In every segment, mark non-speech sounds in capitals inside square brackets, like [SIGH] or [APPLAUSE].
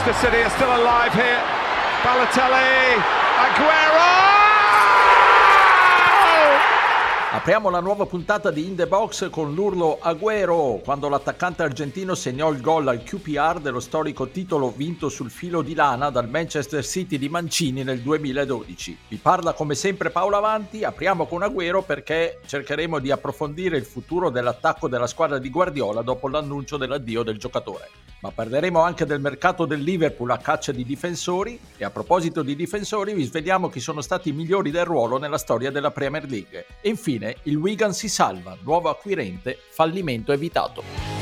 Manchester City are still alive here. Balotelli, Aguero! Apriamo la nuova puntata di In The Box con l'urlo Agüero quando l'attaccante argentino segnò il gol al QPR dello storico titolo vinto sul filo di lana dal Manchester City di Mancini nel 2012. Vi parla come sempre Paolo Avanti, apriamo con Agüero perché cercheremo di approfondire il futuro dell'attacco della squadra di Guardiola dopo l'annuncio dell'addio del giocatore ma parleremo anche del mercato del Liverpool a caccia di difensori e a proposito di difensori vi sveliamo chi sono stati i migliori del ruolo nella storia della Premier League. E infine il Wigan si salva, nuovo acquirente, fallimento evitato.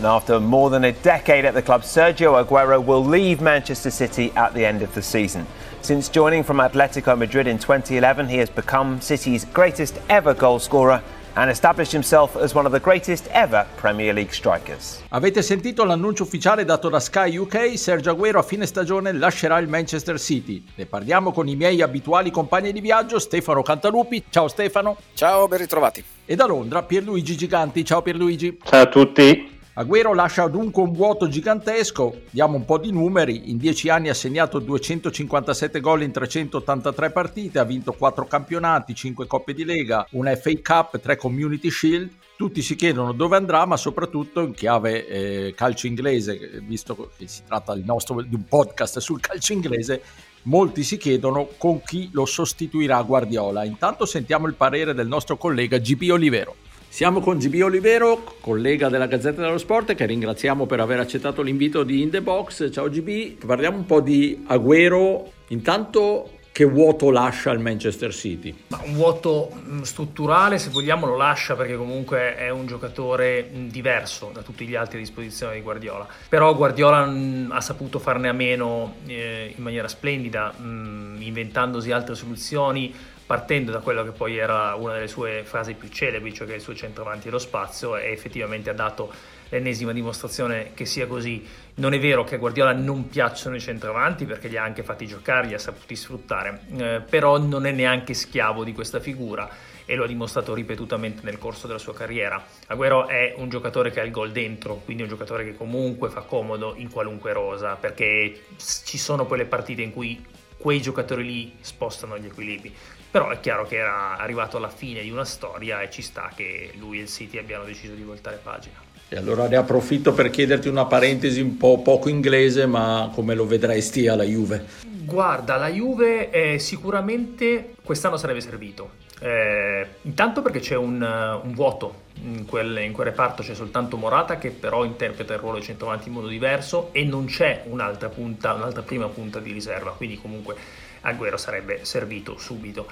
After more than a decade at the club, Sergio Aguero will leave Manchester City at the end of the season. Since joining from Atletico Madrid in 2011, he has become City's greatest ever goalscorer and established himself as one of the greatest ever Premier League strikers. Avete sentito l'annuncio ufficiale dato da Sky UK? Sergio Aguero a fine stagione lascerà il Manchester City. Ne parliamo con i miei abituali compagni di viaggio, Stefano Cantalupi. Ciao Stefano. Ciao, ben ritrovati. E da Londra Pierluigi Giganti. Ciao Pierluigi. Ciao a tutti. Agüero lascia dunque un vuoto gigantesco, diamo un po' di numeri, in 10 anni ha segnato 257 gol in 383 partite, ha vinto 4 campionati, 5 coppe di Lega, una FA Cup, 3 Community Shield, tutti si chiedono dove andrà, ma soprattutto in chiave eh, calcio inglese, visto che si tratta nostro, di un podcast sul calcio inglese, molti si chiedono con chi lo sostituirà Guardiola. Intanto sentiamo il parere del nostro collega GB Olivero. Siamo con GB Olivero, collega della Gazzetta dello Sport, che ringraziamo per aver accettato l'invito di In The Box. Ciao GB, parliamo un po' di Agüero. Intanto che vuoto lascia il Manchester City? Ma un vuoto mm, strutturale, se vogliamo, lo lascia perché comunque è un giocatore mm, diverso da tutti gli altri a disposizione di Guardiola. Però Guardiola mm, ha saputo farne a meno eh, in maniera splendida, inventandosi altre soluzioni, partendo da quello che poi era una delle sue frasi più celebri, cioè che il suo centravanti è lo spazio, e effettivamente ha dato l'ennesima dimostrazione che sia così. Non è vero che a Guardiola non piacciono i centravanti perché li ha anche fatti giocare, li ha saputi sfruttare, eh, però non è neanche schiavo di questa figura e lo ha dimostrato ripetutamente nel corso della sua carriera. Agüero è un giocatore che ha il gol dentro, quindi un giocatore che comunque fa comodo in qualunque rosa, perché ci sono poi le partite in cui quei giocatori lì spostano gli equilibri. Però è chiaro che era arrivato alla fine di una storia e ci sta che lui e il City abbiano deciso di voltare pagina. E allora ne approfitto per chiederti una parentesi un po' poco inglese, ma come lo vedresti alla Juve? Guarda, la Juve eh, sicuramente quest'anno sarebbe servito. Eh, intanto perché c'è un, un vuoto in quel, in quel, reparto, c'è soltanto Morata che però interpreta il ruolo di centravanti in modo diverso e non c'è un'altra, punta, un'altra prima punta di riserva, quindi comunque Agüero sarebbe servito subito.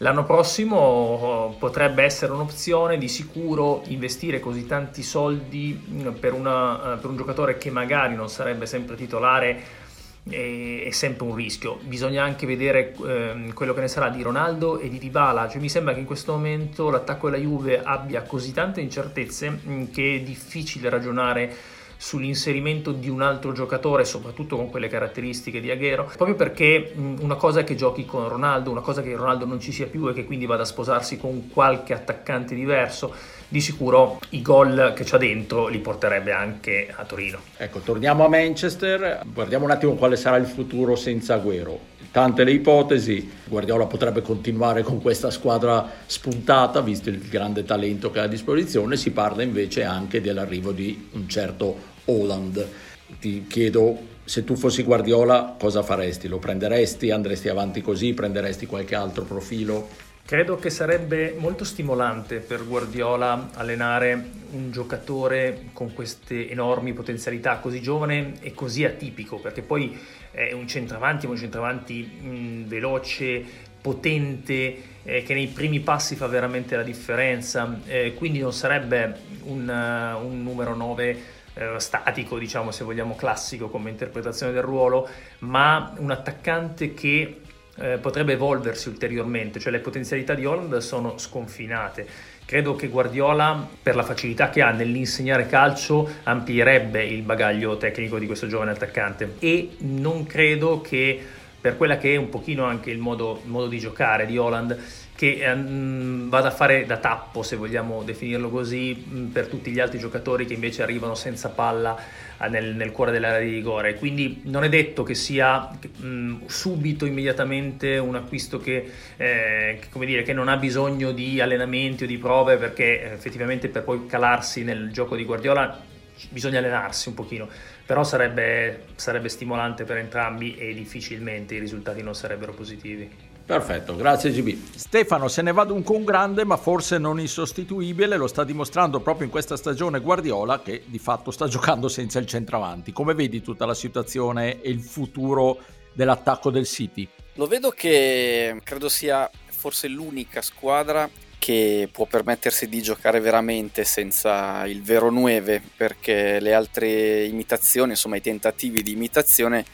L'anno prossimo oh, potrebbe essere un'opzione di sicuro investire così tanti soldi mm, per, una, eh, per un giocatore che magari non sarebbe sempre titolare è, sempre un rischio. Bisogna anche vedere eh, quello che ne sarà di Ronaldo e di Dybala. Cioè, mi sembra che in questo momento l'attacco della Juve abbia così tante incertezze mm, che è difficile ragionare sull'inserimento di un altro giocatore, soprattutto con quelle caratteristiche di Aguero, proprio perché una cosa è che giochi con Ronaldo, una cosa è che Ronaldo non ci sia più e che quindi vada a sposarsi con qualche attaccante diverso, di sicuro i gol che c'ha dentro li porterebbe anche a Torino. Ecco, torniamo a Manchester, guardiamo un attimo quale sarà il futuro senza Agüero tante le ipotesi, Guardiola potrebbe continuare con questa squadra spuntata, visto il grande talento che ha a disposizione, si parla invece anche dell'arrivo di un certo Holland. Ti chiedo se tu fossi Guardiola cosa faresti? Lo prenderesti? Andresti avanti così? Prenderesti qualche altro profilo? Credo che sarebbe molto stimolante per Guardiola allenare un giocatore con queste enormi potenzialità, così giovane e così atipico, perché poi è un centravanti, un centravanti mh, veloce, potente eh, che nei primi passi fa veramente la differenza, eh, quindi non sarebbe un, uh, un numero 9 eh, statico, diciamo se vogliamo classico come interpretazione del ruolo, ma un attaccante che eh, potrebbe evolversi ulteriormente, cioè le potenzialità di Holland sono sconfinate. Credo che Guardiola, per la facilità che ha nell'insegnare calcio, amplierebbe il bagaglio tecnico di questo giovane attaccante e non credo che per quella che è un pochino anche il modo, il modo di giocare di Holland, che um, vada a fare da tappo, se vogliamo definirlo così, um, per tutti gli altri giocatori che invece arrivano senza palla uh, nel, nel, cuore dell'area di rigore. Quindi non è detto che sia um, subito, immediatamente un acquisto che, eh, che, dire, che, non ha bisogno di allenamenti o di prove, perché eh, effettivamente per poi calarsi nel gioco di Guardiola bisogna allenarsi un pochino, però sarebbe, sarebbe stimolante per entrambi e difficilmente i risultati non sarebbero positivi. Perfetto, grazie GB. Stefano se ne va dunque un grande ma forse non insostituibile, lo sta dimostrando proprio in questa stagione Guardiola che di fatto sta [LAUGHS] giocando senza il centravanti. Come vedi tutta la situazione e il futuro dell'attacco del City? Lo vedo che credo sia forse l'unica squadra che può permettersi di giocare veramente senza il vero 9 perché le altre imitazioni, insomma i tentativi di imitazione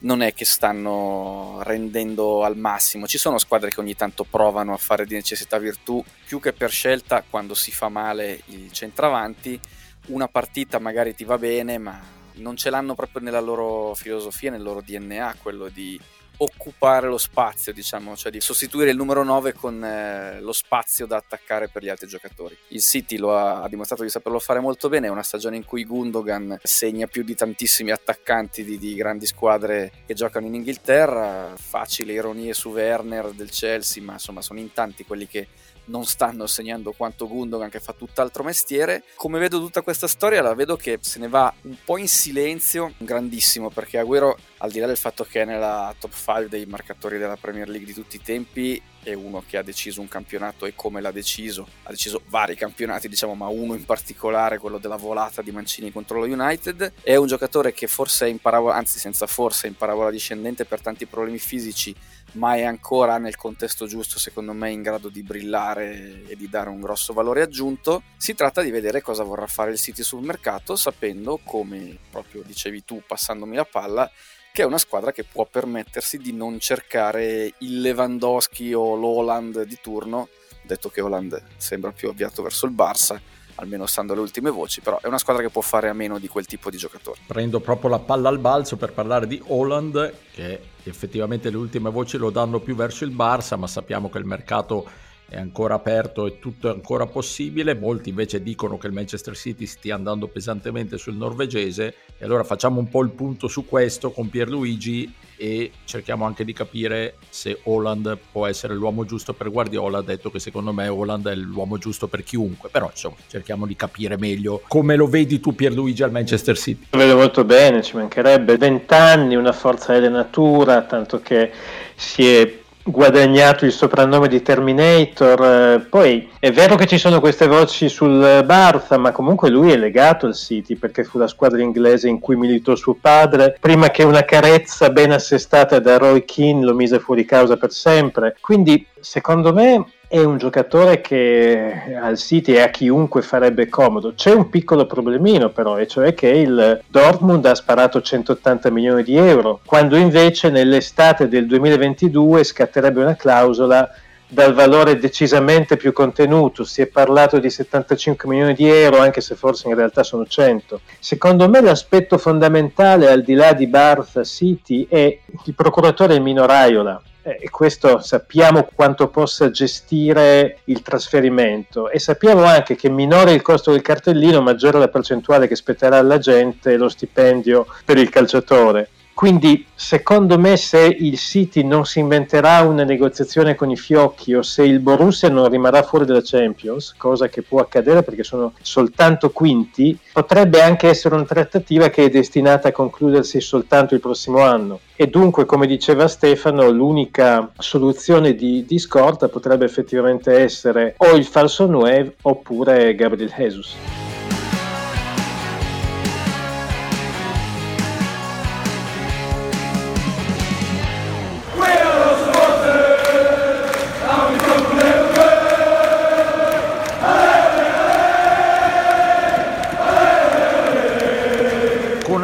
non è che stanno rendendo al massimo. Ci sono squadre che ogni tanto provano a fare di necessità virtù, più che per scelta quando si fa male il centravanti. Una partita magari ti va bene, ma non ce l'hanno proprio nella loro filosofia, nel loro DNA, quello di occupare lo spazio, diciamo, cioè di sostituire il numero 9 con eh, lo spazio da attaccare per gli altri giocatori. Il City lo ha, ha, dimostrato di saperlo fare molto bene, è una stagione in cui Gundogan segna più di tantissimi attaccanti di, di grandi squadre che giocano in Inghilterra, facile ironie su Werner del Chelsea, ma insomma sono in tanti quelli che non stanno segnando quanto Gundogan che fa tutt'altro mestiere. Come vedo tutta questa storia la vedo che se ne va un po' in silenzio, grandissimo, perché Agüero al di là del fatto che è nella top 5 dei marcatori della Premier League di tutti i tempi, è uno che ha deciso un campionato e come l'ha deciso. Ha deciso vari campionati, diciamo, ma uno in particolare, quello della volata di Mancini contro lo United. È un giocatore che forse è in parabola, anzi senza forse, è in parabola discendente per tanti problemi fisici, ma è ancora nel contesto giusto, secondo me, in grado di brillare e di dare un grosso valore aggiunto. Si tratta di vedere cosa vorrà fare il City sul mercato, sapendo, come proprio dicevi tu, passandomi la palla, che è una squadra che può permettersi di non cercare il Lewandowski o l'Holland di turno, detto che Holland sembra più avviato verso il Barça, almeno stando alle ultime voci, però è una squadra che può fare a meno di quel tipo di giocatori. Prendo proprio la palla al balzo per parlare di Holland, che effettivamente le ultime voci lo danno più verso il Barça, ma sappiamo che il mercato è ancora aperto e tutto è ancora possibile, molti invece dicono che il Manchester City stia andando pesantemente sul norvegese. E allora facciamo un po' il punto su questo con Pierluigi e cerchiamo anche di capire se Holland può essere l'uomo giusto per Guardiola, detto che secondo me Holland è l'uomo giusto per chiunque, però insomma cerchiamo di capire meglio come lo vedi tu Pierluigi al Manchester City. Lo vedo molto bene, ci mancherebbe. 20 anni, una forza della natura, tanto che si è guadagnato il soprannome di Terminator. Eh, poi è vero che ci sono queste voci sul Barça, ma comunque lui è legato al City perché fu la squadra inglese in cui militò suo padre, prima che una carezza ben assestata da Roy Keane lo mise fuori causa per sempre. Quindi, secondo me, è un giocatore che al City e a chiunque farebbe comodo. C'è un piccolo problemino però, e cioè che il Dortmund ha sparato 180 milioni di euro, quando invece nell'estate del 2022 scatterebbe una clausola dal valore decisamente più contenuto, si è parlato di 75 milioni di euro, anche se forse in realtà sono 100. Secondo me l'aspetto fondamentale, al di là di Barth City, è il procuratore Mino Raiola, eh, e questo sappiamo quanto possa gestire il trasferimento e sappiamo anche che minore il costo del cartellino, maggiore la percentuale che spetterà alla gente lo stipendio per il calciatore. Quindi secondo me se il City non si inventerà una negoziazione con i fiocchi o se il Borussia non rimarrà fuori dalla Champions, cosa che può accadere perché sono soltanto quinti, potrebbe anche essere una trattativa che è destinata a concludersi soltanto il prossimo anno. E dunque, come diceva Stefano, l'unica soluzione di, di scorta potrebbe effettivamente essere o il falso Nuev oppure Gabriel Jesus.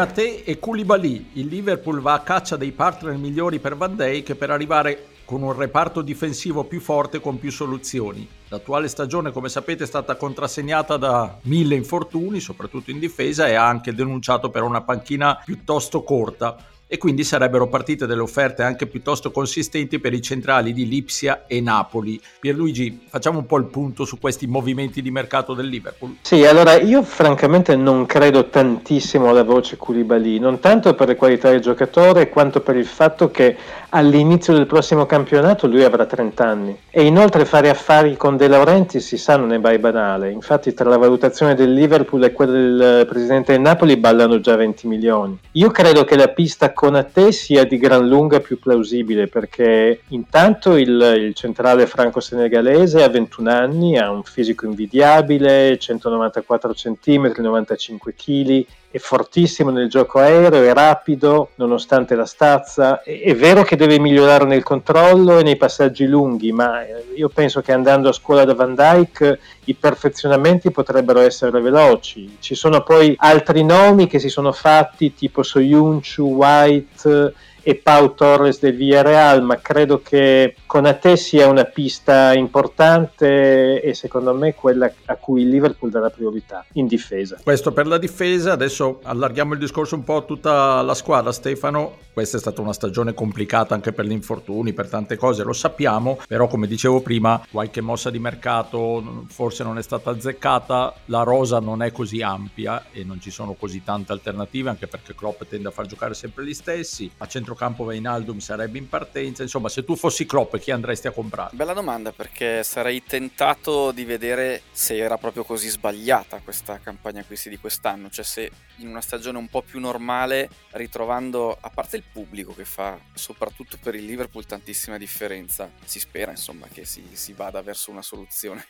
Konate e Koulibaly. Il Liverpool va a caccia dei partner migliori per Van Dijk per arrivare con un reparto difensivo più forte con più soluzioni. L'attuale stagione, come sapete, è stata contrassegnata da mille infortuni, soprattutto in difesa, e ha anche denunciato per una panchina piuttosto corta e quindi sarebbero partite delle offerte anche piuttosto consistenti per i centrali di Lipsia e Napoli. Pierluigi, facciamo un po' il punto su questi movimenti di mercato del Liverpool. Sì, allora io francamente non credo tantissimo alla voce Koulibaly, non tanto per le qualità del giocatore quanto per il fatto che all'inizio del prossimo campionato lui avrà 30 anni e inoltre fare affari con De Laurenti si sa non è mai banale, infatti tra la valutazione del Liverpool e quella del presidente del Napoli ballano già 20 milioni. Io credo che la pista con te sia di gran lunga più plausibile perché intanto il, il centrale franco-senegalese ha 21 anni, ha un fisico invidiabile, 194 cm, 95 kg, è fortissimo nel gioco aereo, è rapido nonostante la stazza, è, vero che deve migliorare nel controllo e nei passaggi lunghi, ma eh, io penso che andando a scuola da Van Dyke i perfezionamenti potrebbero essere veloci. Ci sono poi altri nomi che si sono fatti tipo Soyuncu, White e Pau Torres del Villarreal, ma credo che con a te sia una pista importante e secondo me quella a cui il Liverpool la priorità in difesa. Questo per la difesa, adesso allarghiamo il discorso un po' a tutta la squadra Stefano, questa è stata una stagione complicata anche per gli infortuni, per tante cose, lo sappiamo, però come dicevo prima qualche mossa di mercato forse non è stata azzeccata, la rosa non è così ampia e non ci sono così tante alternative anche perché Klopp tende a far giocare sempre gli stessi, a centro centrocampo Vainaldum sarebbe in partenza. Insomma, se tu fossi Klopp, chi andresti a comprare? Bella domanda perché sarei tentato di vedere se era proprio così sbagliata questa campagna acquisti di quest'anno. Cioè, se in una stagione un po' più normale, ritrovando a parte il pubblico che fa soprattutto per il Liverpool tantissima differenza, si spera insomma che si, si vada verso una soluzione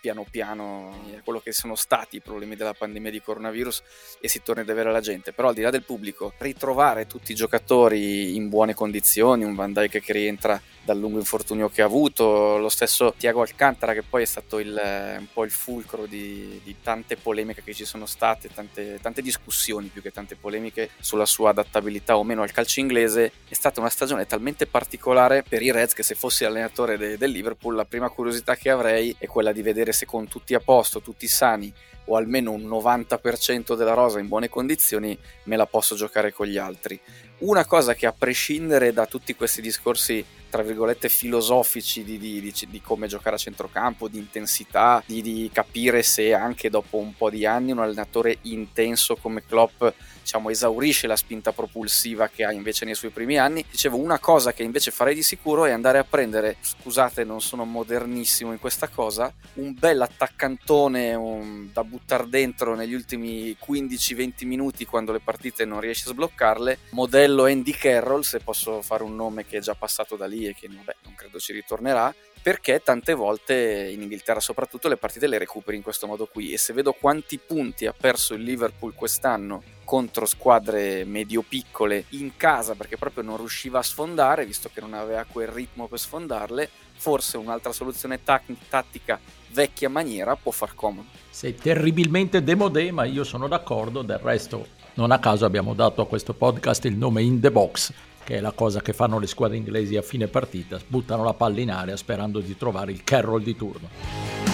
piano piano quello che sono stati i problemi della pandemia di coronavirus e si torni ad avere la gente. Però al di là del pubblico, ritrovare tutti i giocatori in buone condizioni, un Van Dijk che rientra dal lungo infortunio che ha avuto, lo stesso Tiago Alcantara che poi è stato il, un po' il fulcro di, di, tante polemiche che ci sono state, tante, tante, discussioni più che tante polemiche sulla sua adattabilità o meno al calcio inglese, è stata una stagione talmente particolare per i Reds che se fossi allenatore de, del Liverpool la prima curiosità che avrei è quella di vedere se con tutti a posto, tutti sani o almeno un 90% della rosa in buone condizioni me la posso giocare con gli altri. Una cosa che a prescindere da tutti questi discorsi tra virgolette filosofici di, di, di, di, come giocare a centrocampo, di intensità, di, capire se anche dopo un po' di anni un allenatore intenso come Klopp diciamo, esaurisce la spinta propulsiva che ha invece nei suoi primi anni. Dicevo, una cosa che invece farei di sicuro è andare a prendere, scusate non sono modernissimo in questa cosa, un bel attaccantone un, da buttare dentro negli ultimi 15-20 minuti quando le partite non riesci a sbloccarle, modello Andy Carroll, se posso fare un nome che è già passato da lì e che vabbè, non credo ci ritornerà, perché tante volte in Inghilterra soprattutto le partite le recuperi in questo modo qui. E se vedo quanti punti ha perso il Liverpool quest'anno contro squadre medio-piccole in casa perché proprio non riusciva a sfondare visto che non aveva quel ritmo per sfondarle forse un'altra soluzione tattica vecchia maniera può far comodo. Sei terribilmente demodé ma io sono d'accordo. Del resto non a caso abbiamo dato a questo podcast il nome In The Box che è la cosa che fanno le squadre inglesi a fine partita, buttano la palla in aria sperando di trovare il Carroll di turno.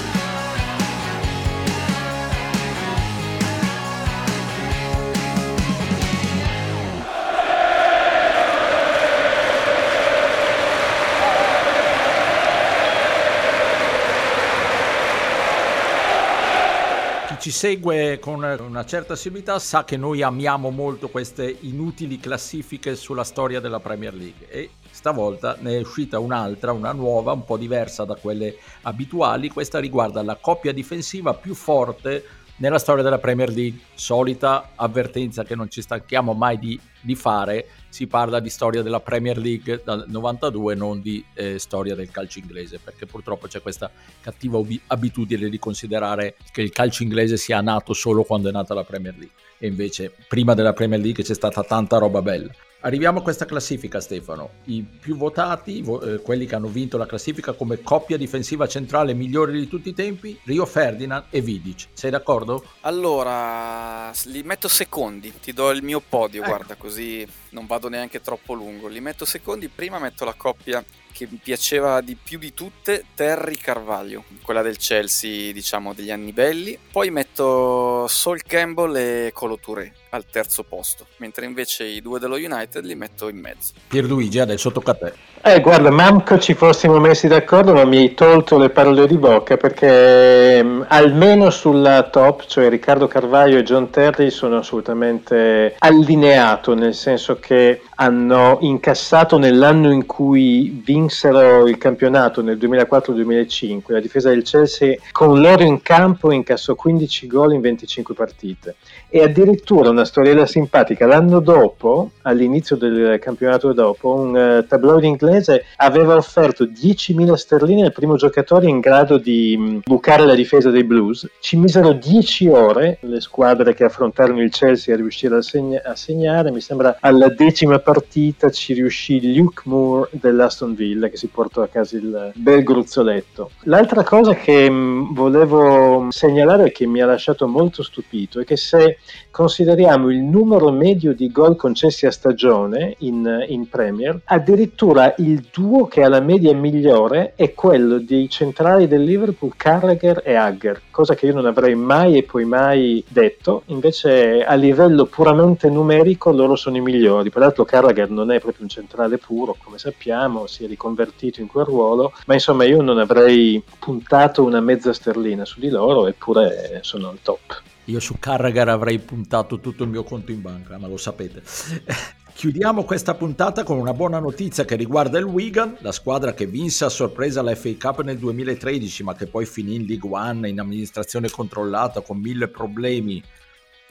Ci segue con una certa assiduità sa che noi amiamo molto queste inutili classifiche sulla storia della Premier League e stavolta ne è uscita un'altra, una nuova, un po' diversa da quelle abituali. Questa riguarda la coppia difensiva più forte nella storia della Premier League. Solita avvertenza che non ci stanchiamo mai di, di fare, si parla di storia della Premier League dal 92, non di eh, storia del calcio inglese, perché purtroppo c'è questa cattiva ob- abitudine di considerare che il calcio inglese sia nato solo quando è nata la Premier League. E invece prima della Premier League c'è stata tanta roba bella. Arriviamo a questa classifica, Stefano. I più votati, vo- eh, quelli che hanno vinto la classifica come coppia difensiva centrale migliore di tutti i tempi, Rio Ferdinand e Vidic. Sei d'accordo? Allora, li metto secondi, ti do il mio podio, ecco. guarda, così non vado neanche troppo lungo. Li metto secondi, prima metto la coppia che mi piaceva di più di tutte, Terry Carvalho, quella del Chelsea, diciamo, degli anni belli. Poi metto Sol Campbell e Colo Touré al terzo posto, mentre invece i due dello United li metto in mezzo. Pierluigi, adesso tocca a te. Eh, guarda, manco ci fossimo messi d'accordo, ma mi hai tolto le parole di bocca perché ehm, almeno sulla top, cioè Riccardo Carvaglio e John Terry, sono assolutamente allineato, nel senso che hanno incassato nell'anno in cui vinsero il campionato nel 2004-2005. La difesa del Chelsea con loro in campo incassò 15 gol in 25 partite e addirittura una storiella simpatica l'anno dopo, all'inizio del campionato dopo, un uh, tabloid inglese aveva offerto 10.000 sterline al primo giocatore in grado di mh, bucare la difesa dei Blues. Ci misero 10 ore le squadre che affrontarono il Chelsea a riuscire a, segna- a segnare, mi sembra alla decima partita ci riuscì Luke Moore dell'Aston Villa che si portò a casa il bel gruzzoletto. L'altra cosa che mh, volevo segnalare e che mi ha lasciato molto stupito è che se consideriamo il numero medio di gol concessi a stagione in, in, Premier, addirittura il duo che ha la media migliore è quello dei centrali del Liverpool, Carragher e Agger, cosa che io non avrei mai e poi mai detto, invece a livello puramente numerico loro sono i migliori, peraltro Carragher non è proprio un centrale puro, come sappiamo, si è riconvertito in quel ruolo, ma insomma io non avrei puntato una mezza sterlina su di loro, eppure sono al top. Io su Carragher avrei puntato tutto il mio conto in banca, ma lo sapete. [LAUGHS] Chiudiamo questa puntata con una buona notizia che riguarda il Wigan, la squadra che vinse a sorpresa la FA Cup nel 2013 ma che poi finì in League One in amministrazione controllata con mille problemi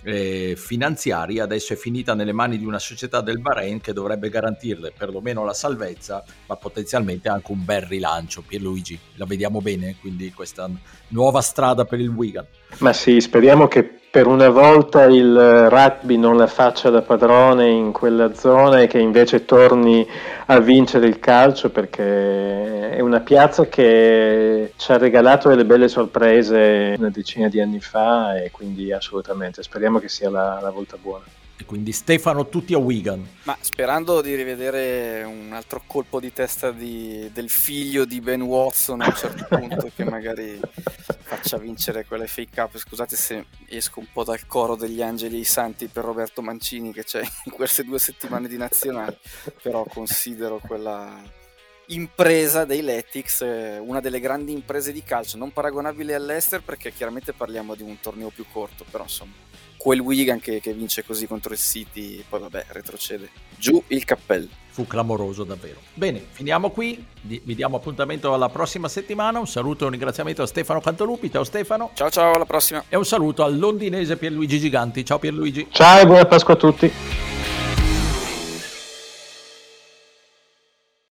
eh, finanziari, adesso è finita nelle mani di una società del Bahrain che dovrebbe garantirle perlomeno la salvezza ma potenzialmente anche un bel rilancio. Pierluigi, la vediamo bene quindi questa nuova strada per il Wigan. Ma sì, speriamo che per una volta il rugby non la faccia da padrone in quella zona e che invece torni a vincere il calcio perché è una piazza che ci ha regalato delle belle sorprese una decina di anni fa e quindi assolutamente speriamo che sia la, la volta buona. E quindi Stefano tutti a Wigan. Ma sperando di rivedere un altro colpo di testa di, del figlio di Ben Watson a un certo [LAUGHS] punto che magari faccia vincere quelle fake up. Scusate se esco un po' dal coro degli angeli e i santi per Roberto Mancini che c'è in queste due settimane di nazionale, però considero quella impresa dei Letics una delle grandi imprese di calcio, non paragonabile all'Ester perché chiaramente parliamo di un torneo più corto, però insomma quel Wigan che, che, vince così contro il City, poi vabbè, retrocede. Giù il cappello. Fu clamoroso davvero. Bene, finiamo qui, vi diamo appuntamento alla prossima settimana, un saluto e un ringraziamento a Stefano Cantolupi, ciao Stefano. Ciao ciao, alla prossima. E un saluto al londinese Pierluigi Giganti, ciao Pierluigi. Ciao e buona Pasqua a tutti.